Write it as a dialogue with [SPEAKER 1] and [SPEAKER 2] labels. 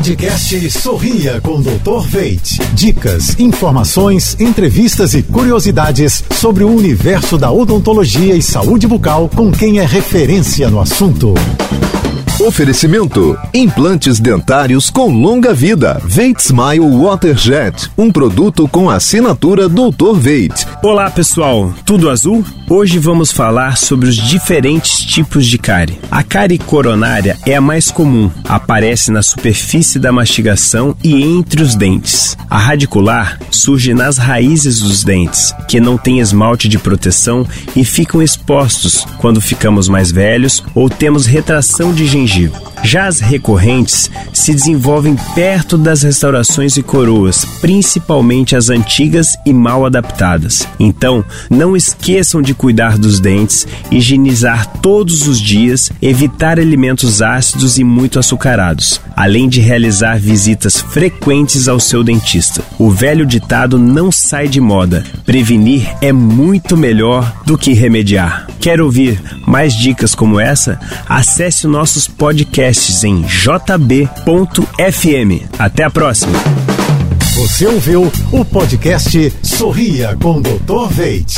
[SPEAKER 1] Podcast Sorria com Dr. Veit. Dicas, informações, entrevistas e curiosidades sobre o universo da odontologia e saúde bucal com quem é referência no assunto.
[SPEAKER 2] Oferecimento: implantes dentários com longa vida. Veit Smile Waterjet, um produto com assinatura Dr. Veit.
[SPEAKER 3] Olá, pessoal. Tudo azul? Hoje vamos falar sobre os diferentes tipos de cárie. A cárie coronária é a mais comum. Aparece na superfície da mastigação e entre os dentes. A radicular surge nas raízes dos dentes, que não têm esmalte de proteção e ficam expostos quando ficamos mais velhos ou temos retração de gengiva. Já as recorrentes se desenvolvem perto das restaurações e coroas, principalmente as antigas e mal adaptadas. Então, não esqueçam de cuidar dos dentes, higienizar todos os dias, evitar alimentos ácidos e muito açucarados, além de realizar visitas frequentes ao seu dentista. O velho ditado não sai de moda: prevenir é muito melhor do que remediar. Quer ouvir mais dicas como essa? Acesse nossos podcasts em jb.fm. Até a próxima!
[SPEAKER 1] Você ouviu o podcast Sorria com Dr. Veit.